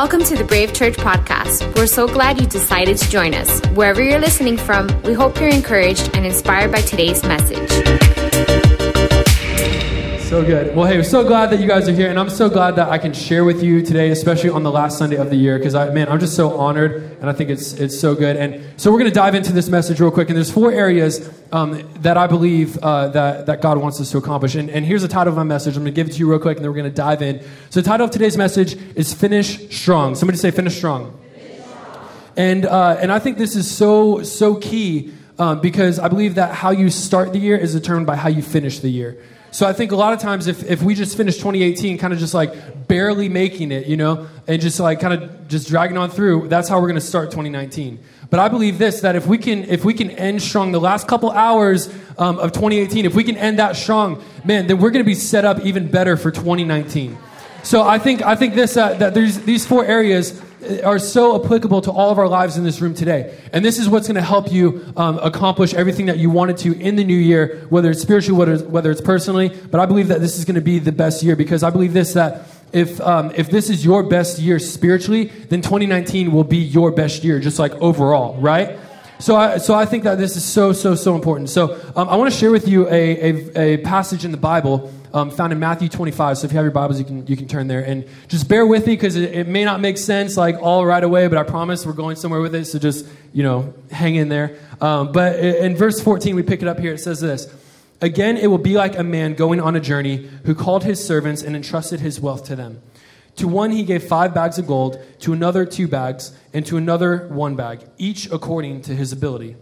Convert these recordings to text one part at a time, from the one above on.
Welcome to the Brave Church podcast. We're so glad you decided to join us. Wherever you're listening from, we hope you're encouraged and inspired by today's message. So good. Well, hey, we're so glad that you guys are here, and I'm so glad that I can share with you today, especially on the last Sunday of the year, because I, man, I'm just so honored, and I think it's it's so good. And so we're going to dive into this message real quick, and there's four areas um, that I believe uh, that that God wants us to accomplish. And, and here's the title of my message. I'm going to give it to you real quick, and then we're going to dive in. So the title of today's message is "Finish Strong." Somebody say "Finish Strong." And uh, and I think this is so so key um, because I believe that how you start the year is determined by how you finish the year. So I think a lot of times if, if we just finish 2018 kind of just like barely making it, you know, and just like kind of just dragging on through, that's how we're going to start 2019. But I believe this that if we can if we can end strong the last couple hours um, of 2018, if we can end that strong, man, then we're going to be set up even better for 2019. So I think I think this uh, that there's these four areas are so applicable to all of our lives in this room today. And this is what's going to help you um, accomplish everything that you wanted to in the new year, whether it's spiritually, whether it's, whether it's personally. But I believe that this is going to be the best year because I believe this that if um, if this is your best year spiritually, then 2019 will be your best year, just like overall, right? So I, so I think that this is so, so, so important. So um, I want to share with you a, a, a passage in the Bible um, found in Matthew 25. So if you have your Bibles, you can, you can turn there. And just bear with me because it, it, may not make sense like all right away, but I promise we're going somewhere with it. So just, you know, hang in there. Um, but in verse 14, we pick it up here. It says this. Again, it will be like a man going on a journey who called his servants and entrusted his wealth to them. To one he gave five bags of gold, to another two bags, and to another one bag, each according to his ability.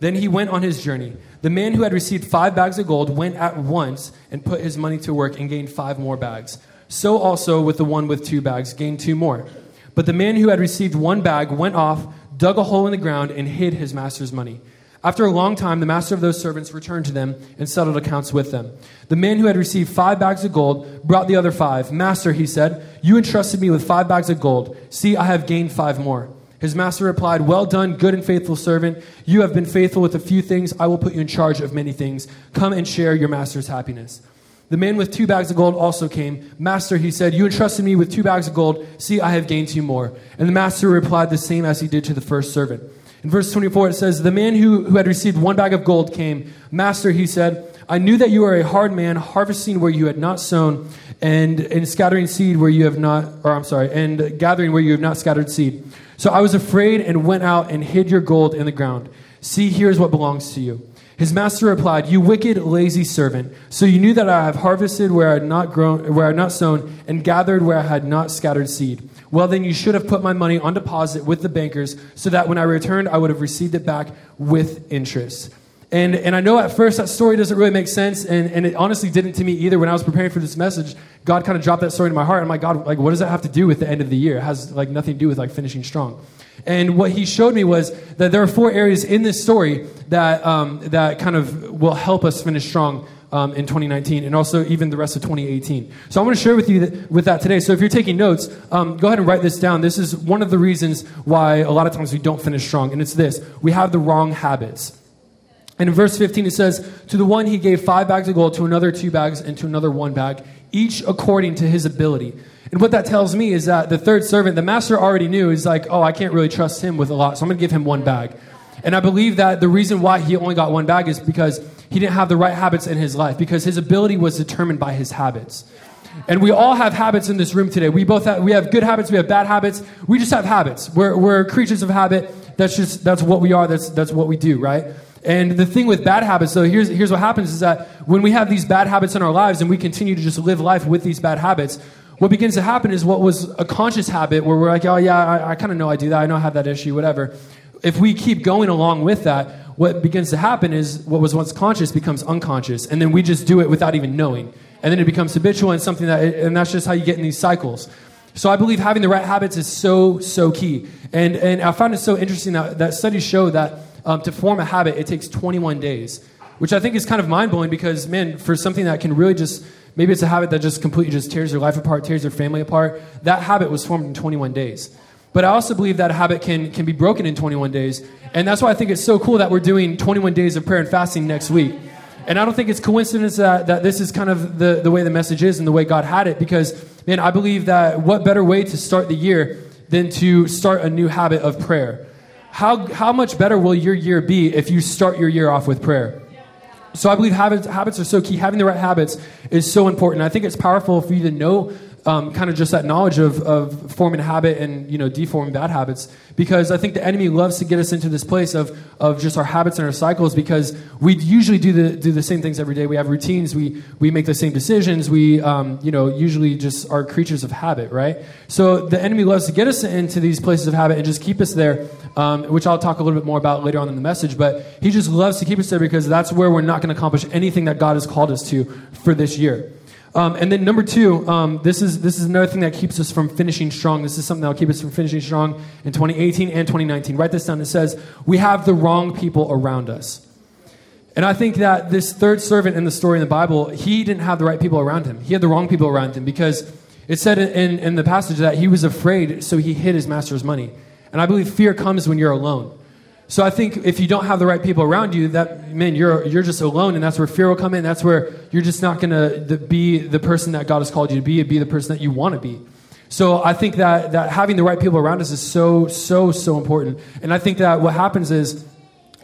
Then he went on his journey. The man who had received five bags of gold went at once and put his money to work and gained five more bags. So also with the one with two bags gained two more. But the man who had received one bag went off, dug a hole in the ground, and hid his master's money. After a long time, the master of those servants returned to them and settled accounts with them. The man who had received five bags of gold brought the other five. Master, he said, you entrusted me with five bags of gold. See, I have gained five more. His master replied, Well done, good and faithful servant. You have been faithful with a few things. I will put you in charge of many things. Come and share your master's happiness. The man with two bags of gold also came. Master, he said, You entrusted me with two bags of gold. See, I have gained two more. And the master replied the same as he did to the first servant. In verse 24, it says, The man who, who had received one bag of gold came. Master, he said, I knew that you are a hard man, harvesting where you had not sown, and, and scattering seed where you have not, or I'm sorry, and gathering where you have not scattered seed. So I was afraid and went out and hid your gold in the ground. See, here's what belongs to you. His master replied, You wicked, lazy servant. So you knew that I have harvested where I had not grown, where I had not sown, and gathered where I had not scattered seed. Well, then you should have put my money on deposit with the bankers, so that when I returned, I would have received it back with interest. And, and I know at first that story doesn't really make sense, and, and it honestly didn't to me either. When I was preparing for this message, God kind of dropped that story in my heart. I'm like, God, like, what does that have to do with the end of the year? It has like nothing to do with like finishing strong. And what he showed me was that there are four areas in this story that, um, that kind of will help us finish strong um, in 2019 and also even the rest of 2018. So I want to share with you that, with that today. So if you're taking notes, um, go ahead and write this down. This is one of the reasons why a lot of times we don't finish strong, and it's this: we have the wrong habits. And in verse 15 it says, "To the one he gave five bags of gold, to another two bags, and to another one bag, each according to his ability." And what that tells me is that the third servant, the master already knew, is like, "Oh, I can't really trust him with a lot, so I'm going to give him one bag." And I believe that the reason why he only got one bag is because he didn't have the right habits in his life, because his ability was determined by his habits. And we all have habits in this room today. We both have, we have good habits, we have bad habits. We just have habits. We're, we're creatures of habit. That's just, that's what we are. That's, that's what we do, right? And the thing with bad habits, though, here's, here's what happens is that when we have these bad habits in our lives and we continue to just live life with these bad habits, what begins to happen is what was a conscious habit where we're like, oh, yeah, I, I kind of know I do that. I know I have that issue, whatever if we keep going along with that, what begins to happen is what was once conscious becomes unconscious, and then we just do it without even knowing, and then it becomes habitual and something that, and that's just how you get in these cycles. So I believe having the right habits is so so key, and and I found it so interesting that that studies show that um, to form a habit it takes 21 days, which I think is kind of mind blowing because man, for something that can really just maybe it's a habit that just completely just tears your life apart, tears your family apart. That habit was formed in 21 days. But I also believe that a habit can, can be broken in 21 days. And that's why I think it's so cool that we're doing 21 days of prayer and fasting next week. And I don't think it's coincidence that, that this is kind of the, the way the message is and the way God had it because, man, I believe that what better way to start the year than to start a new habit of prayer. How, how much better will your year be if you start your year off with prayer? So I believe habits, habits are so key. Having the right habits is so important. I think it's powerful for you to know um, kind of just that knowledge of, of forming habit and you know deforming bad habits. Because i think the enemy loves to get us into this place of, of just our habits and our cycles because we usually do the, do the same things every day. We have routines. We, we make the same decisions. We um, you know usually just are creatures of habit right? So the enemy loves to get us into these places of habit and just keep us there um, which i'll talk a little bit more about later on in the message. But he just loves to keep us there because that's where we're not going to accomplish anything that god has called us to for this year um, and then number two, um, this is this is another thing that keeps us from finishing strong. This is something that will keep us from finishing strong in 2018 and 2019. Write this down. It says we have the wrong people around us. And I think that this third servant in the story in the Bible, he didn't have the right people around him. He had the wrong people around him because it said in, in the passage that he was afraid, so he hid his master's money. And I believe fear comes when you're alone. So I think if you don't have the right people around you, that man, you're you're just alone, and that's where fear will come in. That's where you're just not to be the person that God has called you to be, and be the person that you want to be. So I think that that having the right people around us is so so so important. And I think that what happens is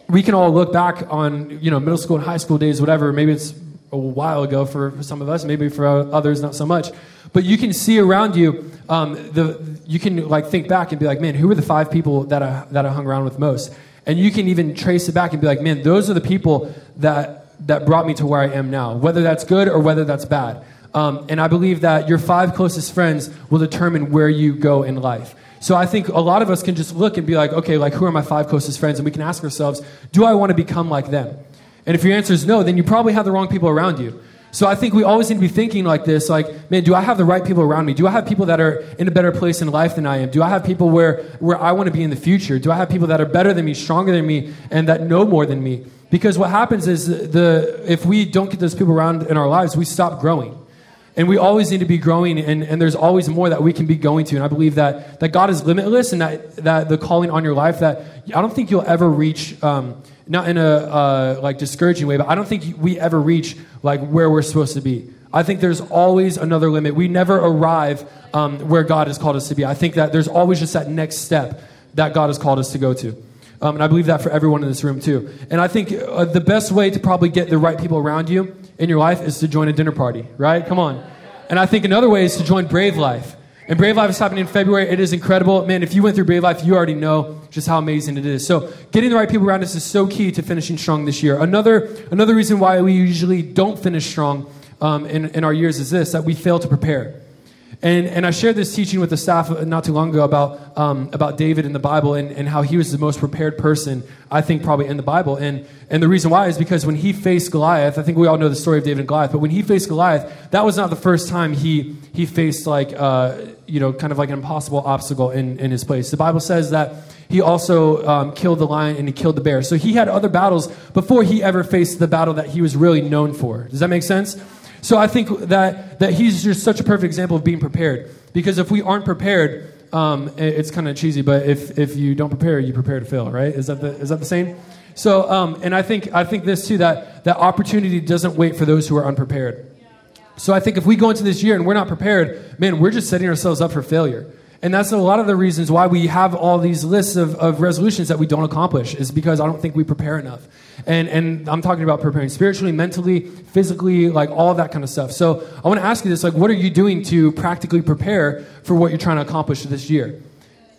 we can all look back on you know middle school and high school days, whatever. Maybe it's a while ago for some of us, maybe for others not so much. But you can see around you, um, the you can like think back and be like, man, who were the five people that I that I hung around with most? And you can even trace it back and be like, man, those are the people that, that brought me to where I am now, whether that's good or whether that's bad. Um, and I believe that your five closest friends will determine where you go in life. So I think a lot of us can just look and be like, okay, like who are my five closest friends? And we can ask ourselves, do I want to become like them? And if your answer is no, then you probably have the wrong people around you. So I think we always need to be thinking like this, like, man, do I have the right people around me? Do I have people that are in a better place in life than I am? Do I have people where, where I want to be in the future? Do I have people that are better than me, stronger than me, and that know more than me? Because what happens is the, if we don't get those people around in our lives, we stop growing. And we always need to be growing, and, and there's always more that we can be going to. And I believe that, that God is limitless and that, that the calling on your life, that I don't think you'll ever reach, um, not in a uh, like discouraging way, but I don't think we ever reach like where we're supposed to be. I think there's always another limit. We never arrive um, where God has called us to be. I think that there's always just that next step that God has called us to go to. Um, and I believe that for everyone in this room too. And I think uh, the best way to probably get the right people around you in your life is to join a dinner party, right? Come on. And I think another way is to join Brave Life. And Brave Life is happening in February. It is incredible. Man, if you went through Brave Life, you already know just how amazing it is. So getting the right people around us is so key to finishing strong this year. Another, another reason why we usually don't finish strong um, in, in our years is this, that we fail to prepare. And, and I shared this teaching with the staff not too long ago about, um, about David in the Bible and, and how he was the most prepared person, I think, probably in the Bible. And, and the reason why is because when he faced Goliath, I think we all know the story of David and Goliath, but when he faced Goliath, that was not the first time he, he faced, like, uh, you know, kind of like an impossible obstacle in, in his place. The Bible says that he also um, killed the lion and he killed the bear. So he had other battles before he ever faced the battle that he was really known for. Does that make sense? So I think that, that he's just such a perfect example of being prepared. Because if we aren't prepared, um, it's kind of cheesy, but if, if you don't prepare, you prepare to fail, right? Is that the, is that the same? So, um, and I think, I think this too, that, that opportunity doesn't wait for those who are unprepared. So I think if we go into this year and we're not prepared, man, we're just setting ourselves up for failure. And that's a lot of the reasons why we have all these lists of, of resolutions that we don't accomplish, is because I don't think we prepare enough. And, and I'm talking about preparing spiritually, mentally, physically, like all that kind of stuff. So I want to ask you this like, what are you doing to practically prepare for what you're trying to accomplish this year?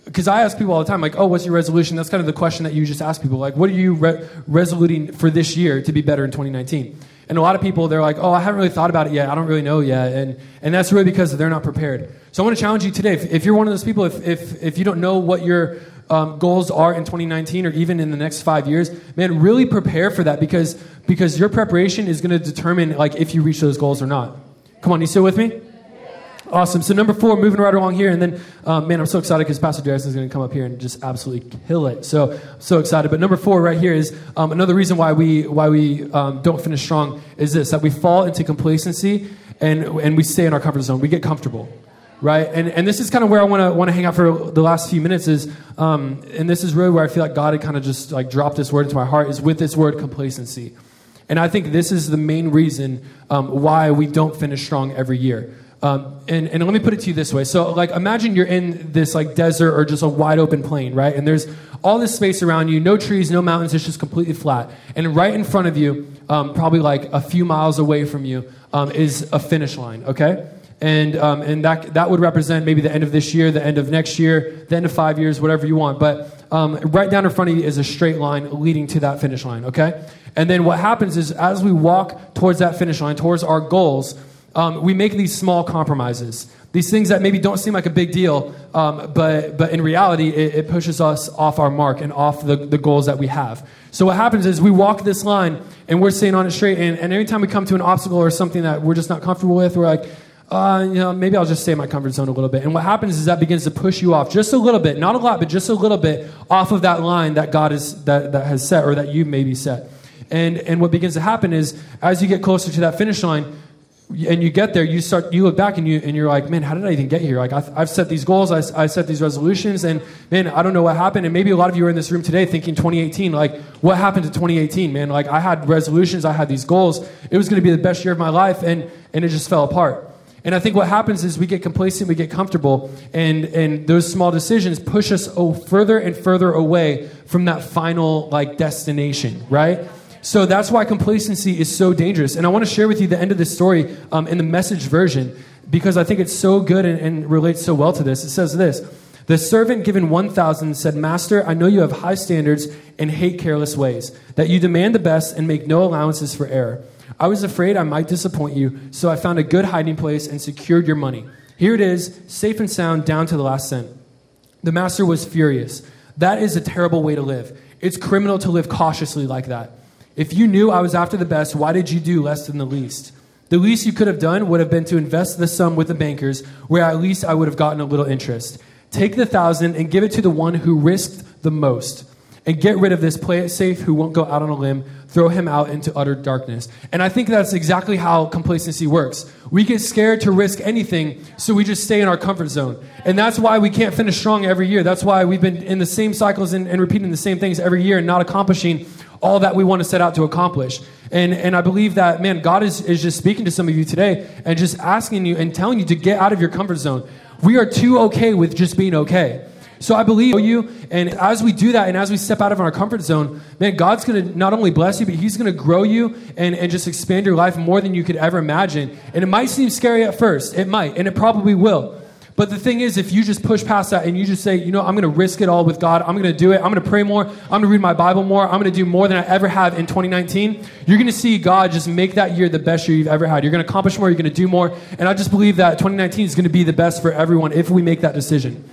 Because I ask people all the time, like, oh, what's your resolution? That's kind of the question that you just ask people. Like, what are you re- resoluting for this year to be better in 2019? And a lot of people, they're like, oh, I haven't really thought about it yet. I don't really know yet. And, and that's really because they're not prepared. So I want to challenge you today. If, if you're one of those people, if, if, if you don't know what your um, goals are in 2019 or even in the next five years, man, really prepare for that because, because your preparation is going to determine like if you reach those goals or not. Come on, you still with me? Awesome. So number four, moving right along here, and then um, man, I'm so excited because Pastor Darius is going to come up here and just absolutely kill it. So I'm so excited. But number four right here is um, another reason why we why we um, don't finish strong is this that we fall into complacency and and we stay in our comfort zone. We get comfortable, right? And and this is kind of where I want to want to hang out for the last few minutes is, um, and this is really where I feel like God had kind of just like dropped this word into my heart is with this word complacency. And I think this is the main reason um, why we don't finish strong every year. Um, and, and let me put it to you this way. So, like, imagine you're in this like desert or just a wide open plain, right? And there's all this space around you, no trees, no mountains. It's just completely flat. And right in front of you, um, probably like a few miles away from you, um, is a finish line. Okay. And, um, and that, that would represent maybe the end of this year, the end of next year, the end of five years, whatever you want. But um, right down in front of you is a straight line leading to that finish line, okay? And then what happens is as we walk towards that finish line, towards our goals, um, we make these small compromises. These things that maybe don't seem like a big deal, um, but, but in reality, it, it, pushes us off our mark and off the, the goals that we have. So what happens is we walk this line and we're staying on it straight. And, and anytime we come to an obstacle or something that we're just not comfortable with, we're like, uh, you know, maybe I'll just stay in my comfort zone a little bit. And what happens is that begins to push you off just a little bit, not a lot, but just a little bit off of that line that God is, that, that has set or that you maybe set. And, and what begins to happen is as you get closer to that finish line, and you get there, you start, you look back and you and you're like, man, how did I even get here? Like I, have set these goals, I, I set these resolutions, and man, I don't know what happened. And maybe a lot of you are in this room today thinking 2018, like what happened to 2018, man? Like I had resolutions, I had these goals. It was going to be the best year of my life, and and it just fell apart. And I think what happens is we get complacent, we get comfortable, and, and those small decisions push us further and further away from that final like destination, right? So that's why complacency is so dangerous. And I want to share with you the end of this story um, in the message version because I think it's so good and, and relates so well to this. It says this The servant given 1,000 said, Master, I know you have high standards and hate careless ways, that you demand the best and make no allowances for error. I was afraid I might disappoint you, so I found a good hiding place and secured your money. Here it is, safe and sound down to the last cent. The master was furious. That is a terrible way to live. It's criminal to live cautiously like that. If you knew I was after the best, why did you do less than the least? The least you could have done would have been to invest the sum with the bankers, where at least I would have gotten a little interest. Take the thousand and give it to the one who risked the most. And get rid of this play it safe who won't go out on a limb. Throw him out into utter darkness. And i think that's exactly how complacency works. We get scared to risk anything so we just stay in our comfort zone. And that's why we can't finish strong every year. That's why we've been in the same cycles and, and repeating the same things every year and not accomplishing all that we want to set out to accomplish and, and i believe that man god is, is just speaking to some of you today and just asking you and telling you to get out of your comfort zone we are too okay with just being okay so I believe you, and as we do that, and as we step out of our comfort zone, man, God's going to not only bless you, but He's going to grow you and, and just expand your life more than you could ever imagine. And it might seem scary at first, it might, and it probably will. But the thing is, if you just push past that and you just say, you know, I'm going to risk it all with God, I'm going to do it, I'm going to pray more, I'm going to read my Bible more, I'm going to do more than I ever have in 2019, you're going to see God just make that year the best year you've ever had. You're going to accomplish more, you're going to do more. And I just believe that 2019 is going to be the best for everyone if we make that decision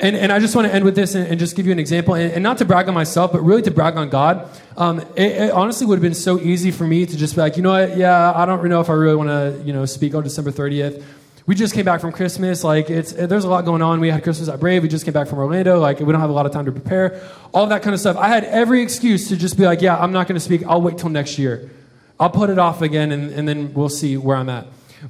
and, and I just want to end with this and, and just give you an example, and, and, not to brag on myself, but really to brag on God. Um, it, it, honestly would have been so easy for me to just be like, you know what, yeah, I don't know if I really want to, you know, speak on December 30th. We just came back from Christmas. Like, it's, eh, there's a lot going on. We had Christmas at Brave. We just came back from Orlando. Like, we don't have a lot of time to prepare. All that kind of stuff. I had every excuse to just be like, yeah, I'm not going to speak. I'll wait till next year. I'll put it off again, and, and then we'll see where I'm at.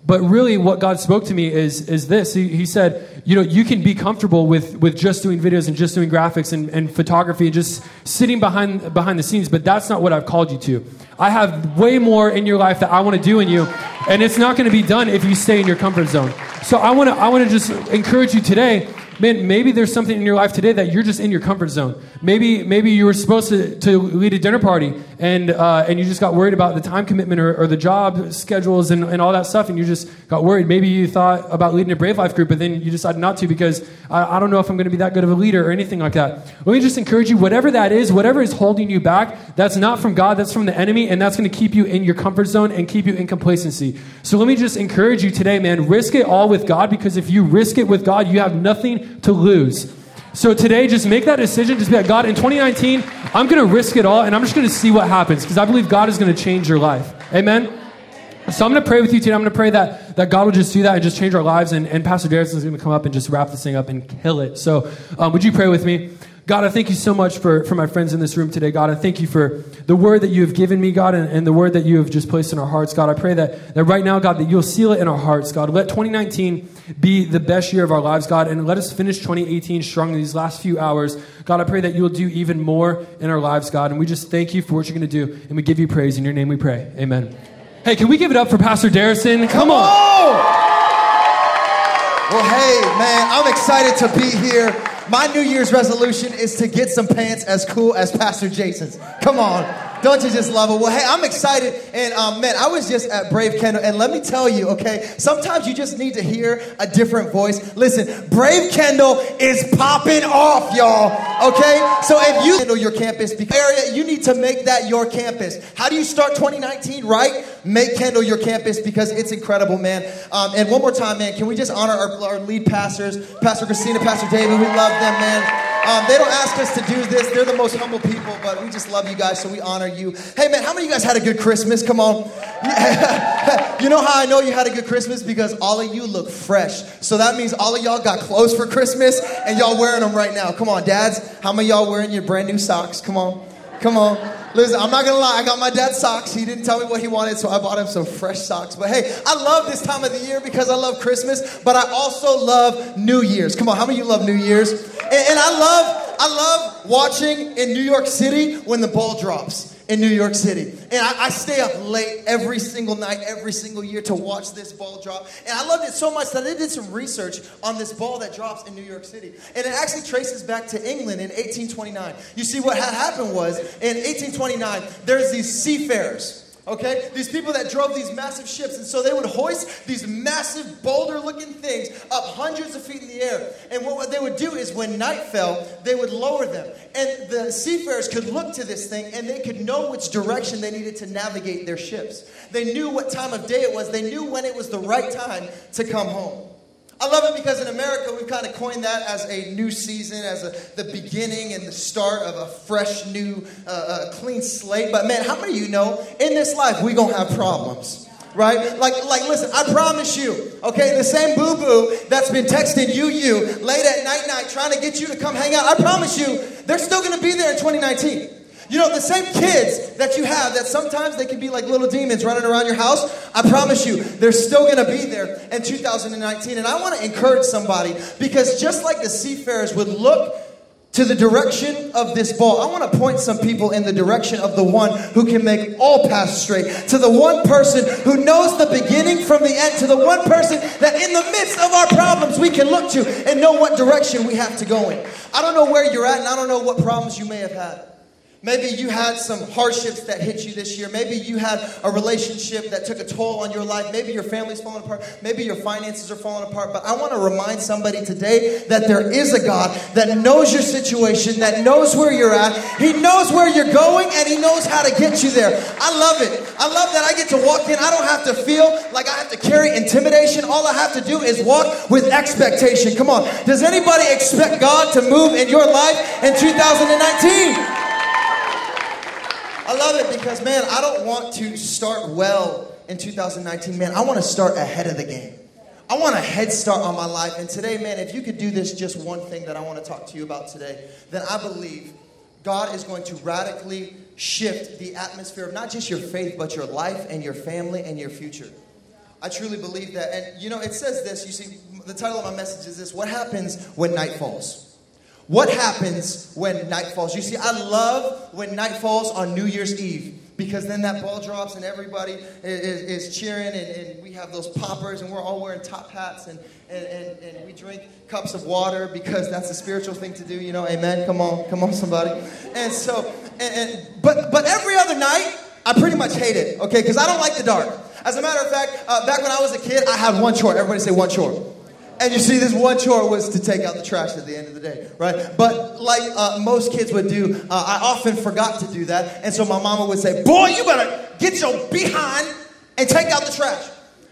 But really, what God spoke to me is, is this. He, he, said, you know, you can be comfortable with, with just doing videos and just doing graphics and, and photography and just sitting behind, behind the scenes, but that's not what I've called you to. I have way more in your life that I want to do in you, and it's not going to be done if you stay in your comfort zone. So I want to I want to just encourage you today man, maybe there's something in your life today that you're just in your comfort zone. Maybe, maybe you were supposed to, to lead a dinner party and, uh, and you just got worried about the time commitment or, or the job schedules and, and all that stuff and you just got worried. Maybe you thought about leading a Brave Life group, but then you decided not to because I, I don't know if I'm going to be that good of a leader or anything like that. Let me just encourage you, whatever that is, whatever is holding you back, that's not from God, that's from the enemy, and that's going to keep you in your comfort zone and keep you in complacency. So let me just encourage you today, man, risk it all with God because if you risk it with God, you have nothing to lose. So today, just make that decision. Just be like, God, in 2019, I'm going to risk it all and I'm just going to see what happens because I believe God is going to change your life. Amen? So I'm going to pray with you today. I'm going to pray that, that God will just do that and just change our lives. And, and Pastor Darius is going to come up and just wrap this thing up and kill it. So um, would you pray with me? God, I thank you so much for, for my friends in this room today. God, I thank you for the word that you have given me, God, and, and the word that you have just placed in our hearts. God, I pray that, that right now, God, that you'll seal it in our hearts, God. Let 2019 be the best year of our lives, God, and let us finish 2018 strong in these last few hours. God, I pray that you'll do even more in our lives, God, and we just thank you for what you're going to do, and we give you praise. In your name we pray. Amen. Hey, can we give it up for Pastor Darrison? Come on. Well, hey, man, I'm excited to be here. My New Year's resolution is to get some pants as cool as Pastor Jason's. Come on. Don't you just love it? Well, hey, I'm excited. And um, man, I was just at Brave Kendall. And let me tell you, okay, sometimes you just need to hear a different voice. Listen, Brave Kendall is popping off, y'all. Okay? So if you handle your campus area, you need to make that your campus. How do you start 2019, right? Make Kendall your campus because it's incredible, man. Um, and one more time, man, can we just honor our, our lead pastors, Pastor Christina, Pastor David? We love them, man. Um, they don't ask us to do this. They're the most humble people, but we just love you guys, so we honor you. Hey, man, how many of you guys had a good Christmas? Come on. you know how I know you had a good Christmas? Because all of you look fresh. So that means all of y'all got clothes for Christmas and y'all wearing them right now. Come on, dads. How many y'all wearing your brand new socks? Come on. Come on. Listen, I'm not gonna lie, I got my dad's socks. He didn't tell me what he wanted, so I bought him some fresh socks. But hey, I love this time of the year because I love Christmas, but I also love New Year's. Come on, how many of you love New Year's? And, and I love, I love watching in New York City when the ball drops in New York City. And I, I, stay up late every single night, every single year to watch this ball drop. And I loved it so much that I did some research on this ball that drops in New York City. And it actually traces back to England in 1829. You see, what had happened was in 1829, there's these seafarers okay? These people that drove these massive ships. And so they would hoist these massive boulder looking things up hundreds of feet in the air. And what they would do is when night fell, they would lower them. And the seafarers could look to this thing and they could know which direction they needed to navigate their ships. They knew what time of day it was, they knew when it was the right time to come home. I love it because in America, we've kind of coined that as a new season, as a, the beginning and the start of a fresh, new, uh, uh, clean slate. But man, how many of you know in this life going to have problems? right? Like, like, listen, I promise you, okay, the same boo boo that's been texting you, you, late at night, night, trying to get you to come hang out, I promise you, they're still gonna be there in 2019. You know, the same kids that you have that sometimes they can be like little demons running around your house, I promise you, they're still going to be there in 2019. And I want to encourage somebody because just like the seafarers would look to the direction of this ball. I want to point some people in the direction of the one who can make all paths straight. To the one person who knows the beginning from the end. To the one person that in the midst of our problems we can look to and know what direction we have to go in. I don't know where you're at and I don't know what problems you may have had. Maybe you had some hardships that hit you this year. Maybe you had a relationship that took a toll on your life. Maybe your family's falling apart. Maybe your finances are falling apart. But I want to remind somebody today that there is a God that knows your situation, that knows where you're at. He knows where you're going, and He knows how to get you there. I love it. I love that I get to walk in. I don't have to feel like I have to carry intimidation. All I have to do is walk with expectation. Come on. Does anybody expect God to move in your life in 2019? I love it because, man, I don't want to start well in 2019. Man, I want to start ahead of the game. I want a head start on my life. And today, man, if you could do this just one thing that I want to talk to you about today, then I believe God is going to radically shift the atmosphere of not just your faith, but your life and your family and your future. I truly believe that. And you know, it says this you see, the title of my message is this What happens when night falls? What happens when night falls? You see, I love when night falls on New Year's Eve because then that ball drops and everybody is, is cheering and, and, we have those poppers and we're all wearing top hats and, and, and, and, we drink cups of water because that's a spiritual thing to do, you know, amen. Come on, come on, somebody. And so, and, but but every other night, I pretty much hate it, okay, because I don't like the dark. As a matter of fact, uh, back when I was a kid, I had one chore. Everybody say one chore. And you see, this one chore was to take out the trash at the end of the day, right? But like uh, most kids would do, uh, I often forgot to do that. And so my mama would say, Boy, you better get your behind and take out the trash.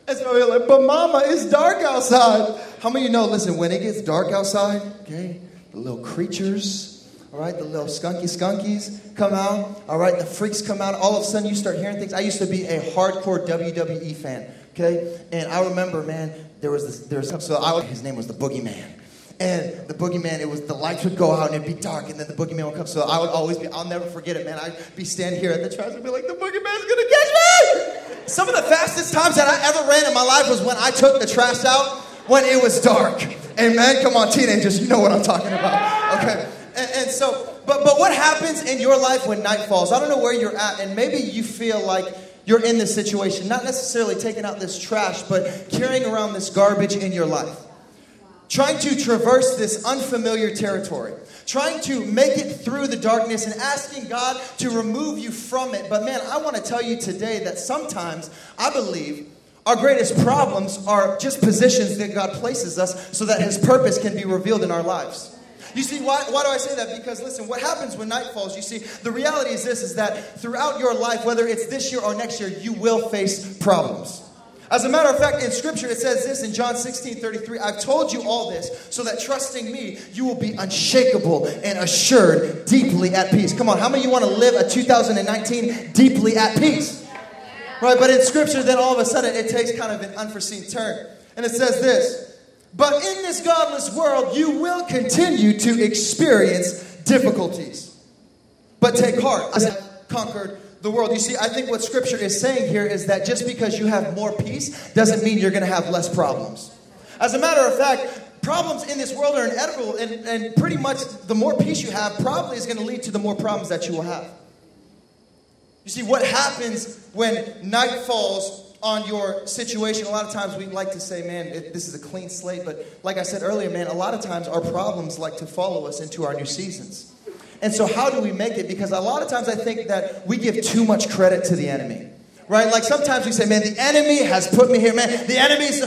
And so you're like, But mama, it's dark outside. How many of you know, listen, when it gets dark outside, okay, the little creatures, all right, the little skunky skunkies come out, all right, the freaks come out. All of a sudden, you start hearing things. I used to be a hardcore WWE fan, okay? And I remember, man, there was this, there was so I, his name was the boogeyman. And the boogeyman, it was the lights would go out and it'd be dark, and then the boogeyman would come. So I would always be, I'll never forget it, man. I'd be standing here at the trash and be like, the boogeyman's gonna catch me! Some of the fastest times that I ever ran in my life was when I took the trash out when it was dark. Amen. Come on, teenagers, you know what I'm talking about. Okay. And, and so, but but what happens in your life when night falls? I don't know where you're at, and maybe you feel like you're in this situation, not necessarily taking out this trash, but carrying around this garbage in your life. trying to traverse this unfamiliar territory, trying to make it through the darkness and asking God to remove you from it. But man, I want to tell you today that sometimes I believe our greatest problems are just positions that God places us so that His purpose can be revealed in our lives. You see, why, why do I say that? Because listen, what happens when night falls, you see, the reality is this is that throughout your life, whether it's this year or next year, you will face problems. As a matter of fact, in scripture it says this in John 16 33 I've told you all this so that trusting me, you will be unshakable and assured, deeply at peace. Come on, how many of you want to live a 2019 deeply at peace? Right, but in scripture, then all of a sudden it takes kind of an unforeseen turn. And it says this But in this godless world, you will continue to experience difficulties. But take heart, I have conquered the world. You see, I think what scripture is saying here is that just because you have more peace doesn't mean you're going to have less problems. As a matter of fact, problems in this world are inevitable, and, and pretty much the more peace you have probably is going to lead to the more problems that you will have. You see, what happens when night falls on your situation? A lot of times we like to say, man, it, this is a clean slate, but like I said earlier, man, a lot of times our problems like to follow us into our new seasons. And so, how do we make it? Because a lot of times I think that we give too much credit to the enemy, right? Like sometimes we say, man, the enemy has put me here, man, the enemy's.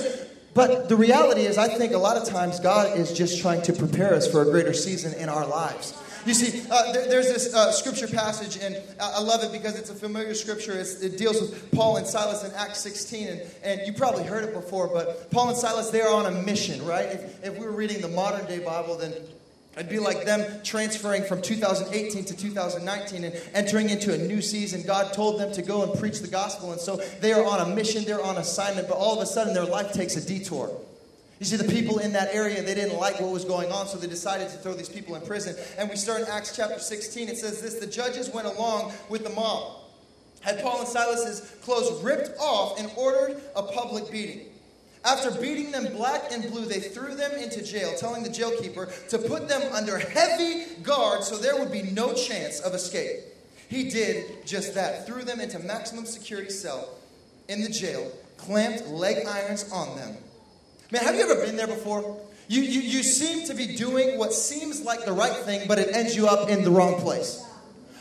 But the reality is, I think a lot of times God is just trying to prepare us for a greater season in our lives. You see, uh, there, there's this uh, scripture passage, and I love it because it's a familiar scripture. It's, it deals with Paul and Silas in Acts 16, and, and you probably heard it before, but Paul and Silas, they are on a mission, right? If, if we were reading the modern day Bible, then It'd be like them transferring from 2018 to 2019 and entering into a new season. God told them to go and preach the gospel. And so they are on a mission, they're on assignment, but all of a sudden their life takes a detour. You see, the people in that area, they didn't like what was going on, so they decided to throw these people in prison. And we start in Acts chapter 16. It says this The judges went along with the mob, had Paul and Silas's clothes ripped off, and ordered a public beating. After beating them black and blue, they threw them into jail, telling the jailkeeper to put them under heavy guard so there would be no chance of escape. He did just that, threw them into maximum security cell in the jail, clamped leg irons on them. Man, have you ever been there before? You, you, you seem to be doing what seems like the right thing, but it ends you up in the wrong place.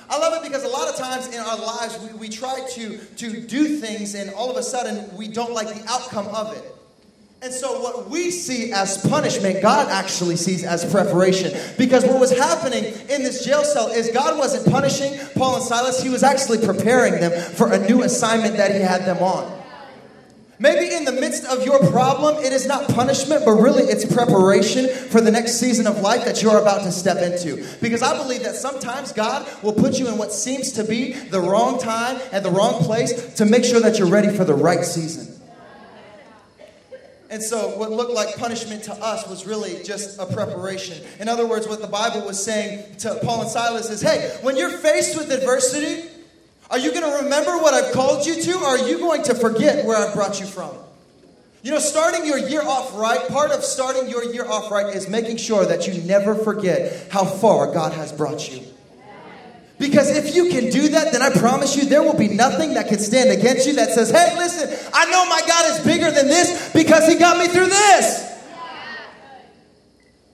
I love it because a lot of times in our lives we, we try to, to do things and all of a sudden we don't like the outcome of it. And so, what we see as punishment, God actually sees as preparation. Because what was happening in this jail cell is God wasn't punishing Paul and Silas, He was actually preparing them for a new assignment that He had them on. Maybe in the midst of your problem, it is not punishment, but really it's preparation for the next season of life that you're about to step into. Because I believe that sometimes God will put you in what seems to be the wrong time and the wrong place to make sure that you're ready for the right season. And so, what looked like punishment to us was really just a preparation. In other words, what the Bible was saying to Paul and Silas is hey, when you're faced with adversity, are you going to remember what I've called you to, or are you going to forget where I've brought you from? You know, starting your year off right, part of starting your year off right is making sure that you never forget how far God has brought you. Because if you can do that, then I promise you there will be nothing that can stand against you that says, hey, listen, I know my God is bigger than this because he got me through this.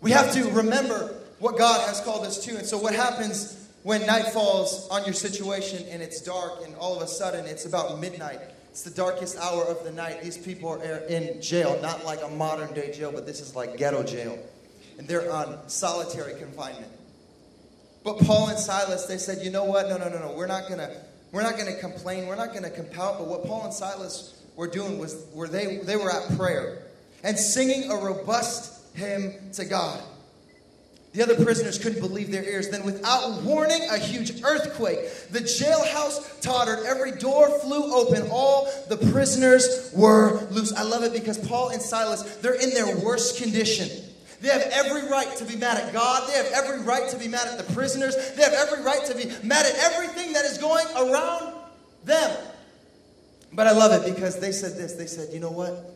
We have to remember what God has called us to. And so, what happens when night falls on your situation and it's dark and all of a sudden it's about midnight? It's the darkest hour of the night. These people are in jail, not like a modern day jail, but this is like ghetto jail. And they're on solitary confinement. But Paul and Silas, they said, you know what? No, no, no, no. We're not gonna, we're not gonna complain. We're not gonna compel. But what Paul and Silas were doing was, were they, they were at prayer and singing a robust hymn to God. The other prisoners couldn't believe their ears. Then, without warning, a huge earthquake. The jailhouse tottered. Every door flew open. All the prisoners were loose. I love it because Paul and Silas, they're in their worst condition. They have every right to be mad at God. They have every right to be mad at the prisoners. They have every right to be mad at everything that is going around them. But I love it because they said this. They said, you know what?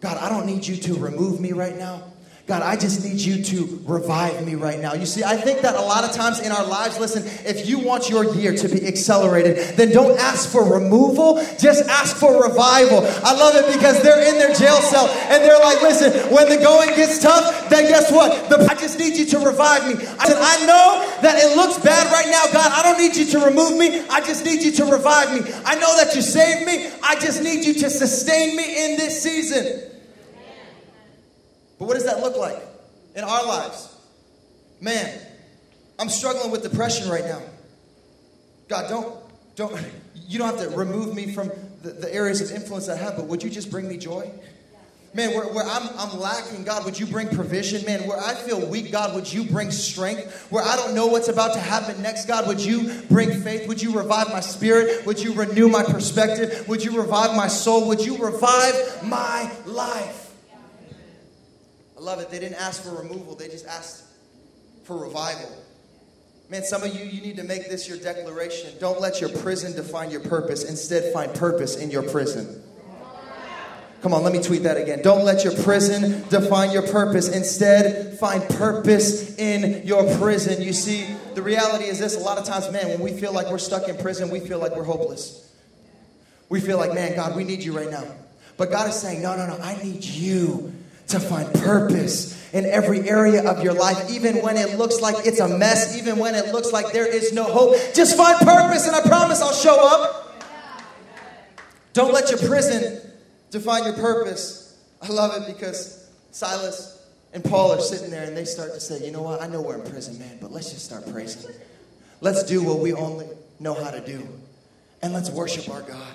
God, I don't need you to remove me right now. God, I just need you to revive me right now. You see, I think that a lot of times in our lives, listen, if you want your year to be accelerated, then don't ask for removal, just ask for revival. I love it because they're in their jail cell and they're like, listen, when the going gets tough, then guess what? The, I just need you to revive me. I said, I know that it looks bad right now, God. I don't need you to remove me. I just need you to revive me. I know that you saved me. I just need you to sustain me in this season. But what does that look like in our lives? Man, I'm struggling with depression right now. God, don't, don't, you don't have to remove me from the, the areas of influence I have, but would you just bring me joy? Man, where, where I'm, I'm lacking, God, would you bring provision? Man, where I feel weak, God, would you bring strength? Where I don't know what's about to happen next, God, would you bring faith? Would you revive my spirit? Would you renew my perspective? Would you revive my soul? Would you revive my life? I love it. They didn't ask for removal, they just asked for revival. Man, some of you, you need to make this your declaration. Don't let your prison define your purpose. Instead, find purpose in your prison. Come on, let me tweet that again. Don't let your prison define your purpose. Instead, find purpose in your prison. You see, the reality is this a lot of times, man, when we feel like we're stuck in prison, we feel like we're hopeless. We feel like, man, God, we need you right now. But God is saying, no, no, no, I need you to find purpose in every area of your life, even when it looks like it's a mess, even when it looks like there is no hope. Just find purpose, and I promise I'll show up. Don't let your prison define your purpose. I love it because Silas and Paul are sitting there and they start to say, You know what? I know we're in prison, man, but let's just start praising. Let's do what we only know how to do, and let's worship our God.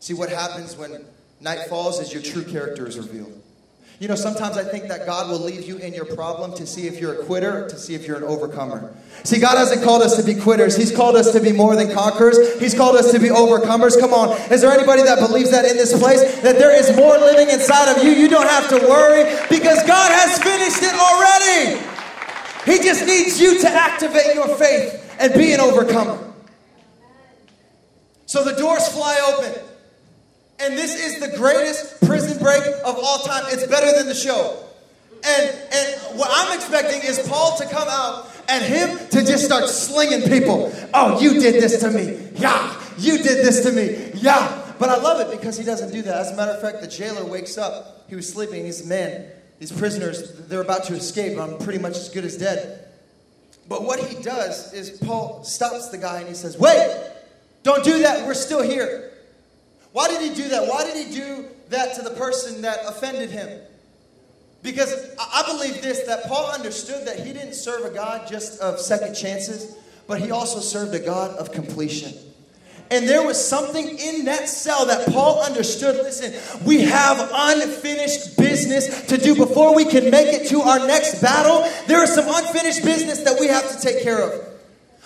See what happens when night falls is your true character is revealed. You know, sometimes I think that God will leave you in your problem to see if you're a quitter, to see if you're an overcomer. See, God hasn't called us to be quitters. He's called us to be more than conquerors. He's called us to be overcomers. Come on. Is there anybody that believes that in this place? That there is more living inside of you? You don't have to worry because God has finished it already. He just needs you to activate your faith and be an overcomer. So the doors fly open. And this is the greatest prison break of all time. It's better than the show. And, and what I'm expecting is Paul to come out and him to just start slinging people. Oh, you did this to me. Yeah. You did this to me. Yeah. But I love it because he doesn't do that. As a matter of fact, the jailer wakes up. He was sleeping. He's, man, these prisoners, they're about to escape. I'm pretty much as good as dead. But what he does is Paul stops the guy and he says, Wait, don't do that. We're still here. Why did he do that? Why did he do that to the person that offended him? Because I believe this that Paul understood that he didn't serve a God just of second chances, but he also served a God of completion. And there was something in that cell that Paul understood. Listen, we have unfinished business to do before we can make it to our next battle. There is some unfinished business that we have to take care of.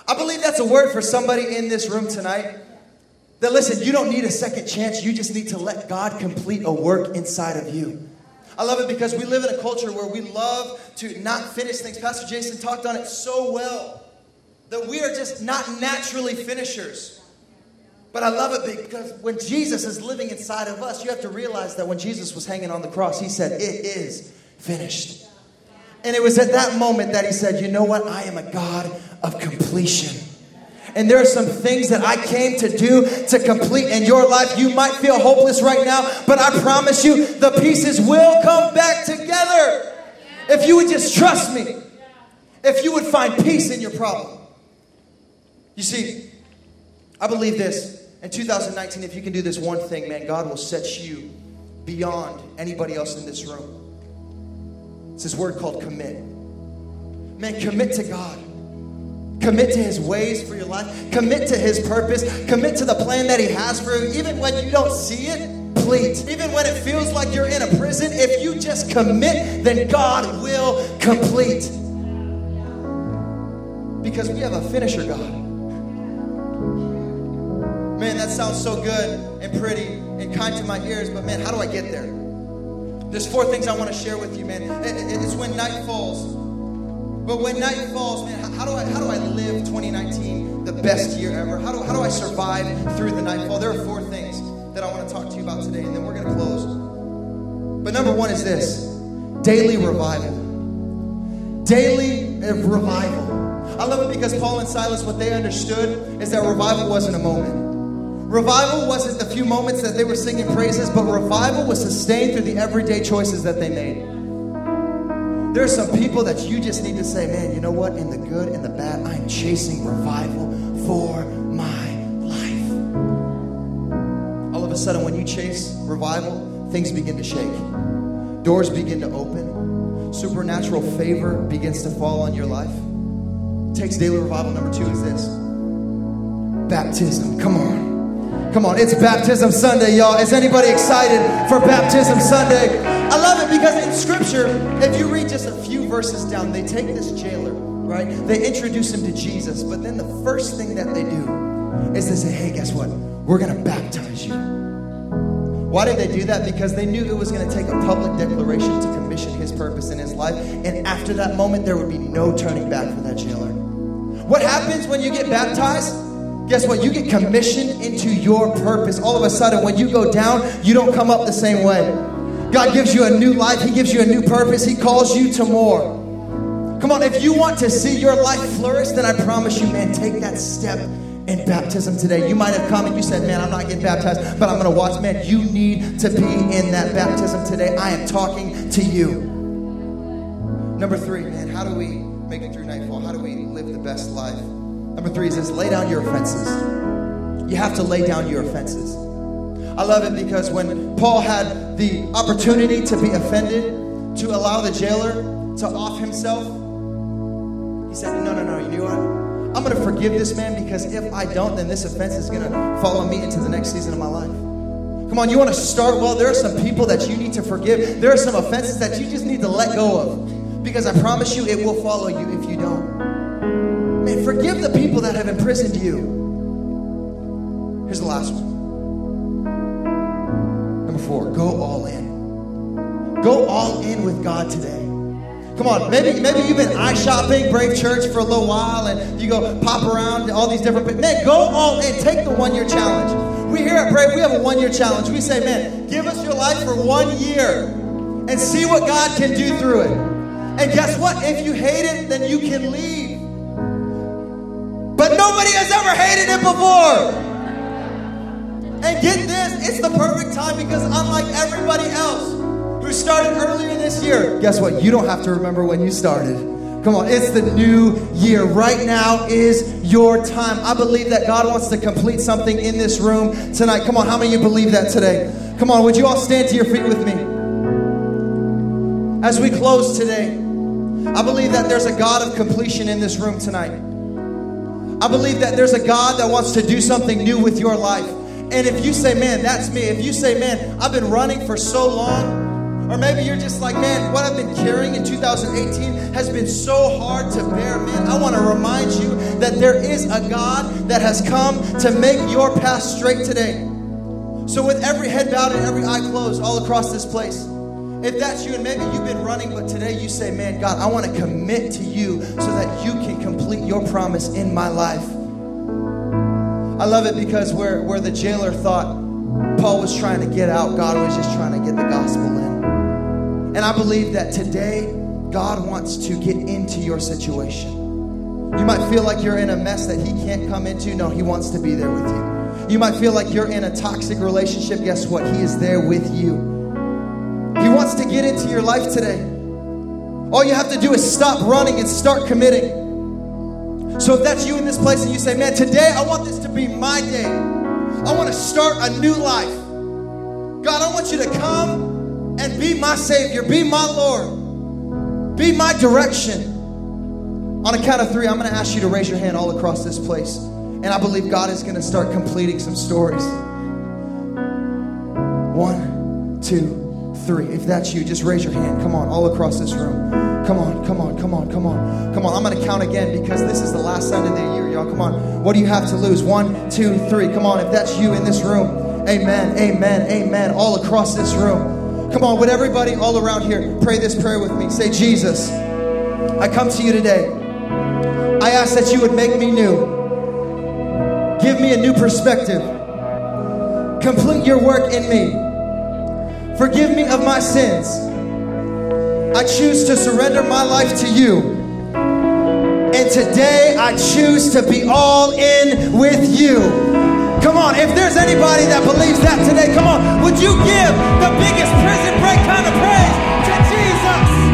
I believe that's a word for somebody in this room tonight. That listen, you don't need a second chance. You just need to let God complete a work inside of you. I love it because we live in a culture where we love to not finish things. Pastor Jason talked on it so well that we are just not naturally finishers. But I love it because when Jesus is living inside of us, you have to realize that when Jesus was hanging on the cross, he said, It is finished. And it was at that moment that he said, You know what? I am a God of completion and there are some things that I came to do to complete in your life. You might feel hopeless right now, but I promise you the pieces will come back together. If you would just trust me, if you would find peace in your problem. You see, I believe this. In 2019, if you can do this one thing, man, God will set you beyond anybody else in this room. It's this word called commit. Man, commit to God. Commit to his ways for your life. Commit to his purpose. Commit to the plan that he has for you. Even when you don't see it, complete. Even when it feels like you're in a prison, if you just commit, then God will complete. Because we have a finisher God. Man, that sounds so good and pretty and kind to my ears, but man, how do I get there? There's four things I want to share with you, man. It's when night falls. But when night falls, man, how do I how do I live 2019 the best year ever? How do, how do I survive through the nightfall? There are four things that I want to talk to you about today, and then we're going to close. But number one is this daily revival. Daily revival. I love it because Paul and Silas, what they understood is that revival wasn't a moment. Revival wasn't the few moments that they were singing praises, but revival was sustained through the everyday choices that they made. There's some people that you just need to say, man, you know what? In the good and the bad, I'm chasing revival for my life. All of a sudden, when you chase revival, things begin to shake, doors begin to open, supernatural favor begins to fall on your life. Takes daily revival. Number two is this baptism. Come on. Come on, it's Baptism Sunday, y'all. Is anybody excited for Baptism Sunday? I love it because in Scripture, if you read just a few verses down, they take this jailer, right? They introduce him to Jesus, but then the first thing that they do is they say, hey, guess what? We're going to baptize you. Why did they do that? Because they knew it was going to take a public declaration to commission his purpose in his life. And after that moment, there would be no turning back for that jailer. What happens when you get baptized? Guess what? You get commissioned into your purpose. All of a sudden, when you go down, you don't come up the same way. God gives you a new life, He gives you a new purpose, He calls you to more. Come on, if you want to see your life flourish, then I promise you, man, take that step in baptism today. You might have come and you said, Man, I'm not getting baptized, but I'm going to watch. Man, you need to be in that baptism today. I am talking to you. Number three, man, how do we make it through nightfall? How do we live the best life? Number three is this lay down your offenses. You have to lay down your offenses. I love it because when Paul had the opportunity to be offended, to allow the jailer to off himself, he said, No, no, no, you know what? I'm going to forgive this man because if I don't, then this offense is going to follow me into the next season of my life. Come on, you want to start well? There are some people that you need to forgive. There are some offenses that you just need to let go of because I promise you it will follow you if you don't. Forgive the people that have imprisoned you. Here's the last one. Number four, go all in. Go all in with God today. Come on, maybe maybe you've been eye shopping Brave Church for a little while, and you go pop around all these different. Man, go all in. Take the one year challenge. We here at Brave, we have a one year challenge. We say, man, give us your life for one year and see what God can do through it. And guess what? If you hate it, then you can leave. Nobody has ever hated it before. And get this, it's the perfect time because unlike everybody else who started earlier this year, guess what? You don't have to remember when you started. Come on, it's the new year. Right now is your time. I believe that God wants to complete something in this room tonight. Come on, how many of you believe that today? Come on, would you all stand to your feet with me? As we close today, I believe that there's a God of completion in this room tonight. I believe that there's a God that wants to do something new with your life. And if you say, man, that's me, if you say, man, I've been running for so long, or maybe you're just like, man, what I've been carrying in 2018 has been so hard to bear, man, I want to remind you that there is a God that has come to make your path straight today. So, with every head bowed and every eye closed all across this place, if that's you and maybe you've been running, but today you say, Man, God, I want to commit to you so that you can complete your promise in my life. I love it because where, where the jailer thought Paul was trying to get out, God was just trying to get the gospel in. And I believe that today, God wants to get into your situation. You might feel like you're in a mess that He can't come into. No, He wants to be there with you. You might feel like you're in a toxic relationship. Guess what? He is there with you. Wants to get into your life today. All you have to do is stop running and start committing. So if that's you in this place and you say, man, today I want this to be my day, I want to start a new life. God, I want you to come and be my Savior, be my Lord, be my direction. On a count of three, I'm going to ask you to raise your hand all across this place. And I believe God is going to start completing some stories. One, two, three. If that's you, just raise your hand. Come on, all across this room. Come on, come on, come on, come on, come on. I'm going to count again because this is the last Sunday of the year, y'all. Come on. What do you have to lose? One, two, three. Come on. If that's you in this room, amen, amen, amen. All across this room. Come on, would everybody all around here pray this prayer with me? Say, Jesus, I come to you today. I ask that you would make me new. Give me a new perspective. Complete your work in me. Forgive me of my sins. I choose to surrender my life to you. And today I choose to be all in with you. Come on, if there's anybody that believes that today, come on, would you give the biggest prison break kind of praise to Jesus?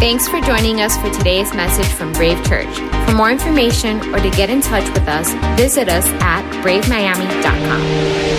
Thanks for joining us for today's message from Brave Church. For more information or to get in touch with us, visit us at bravemiami.com.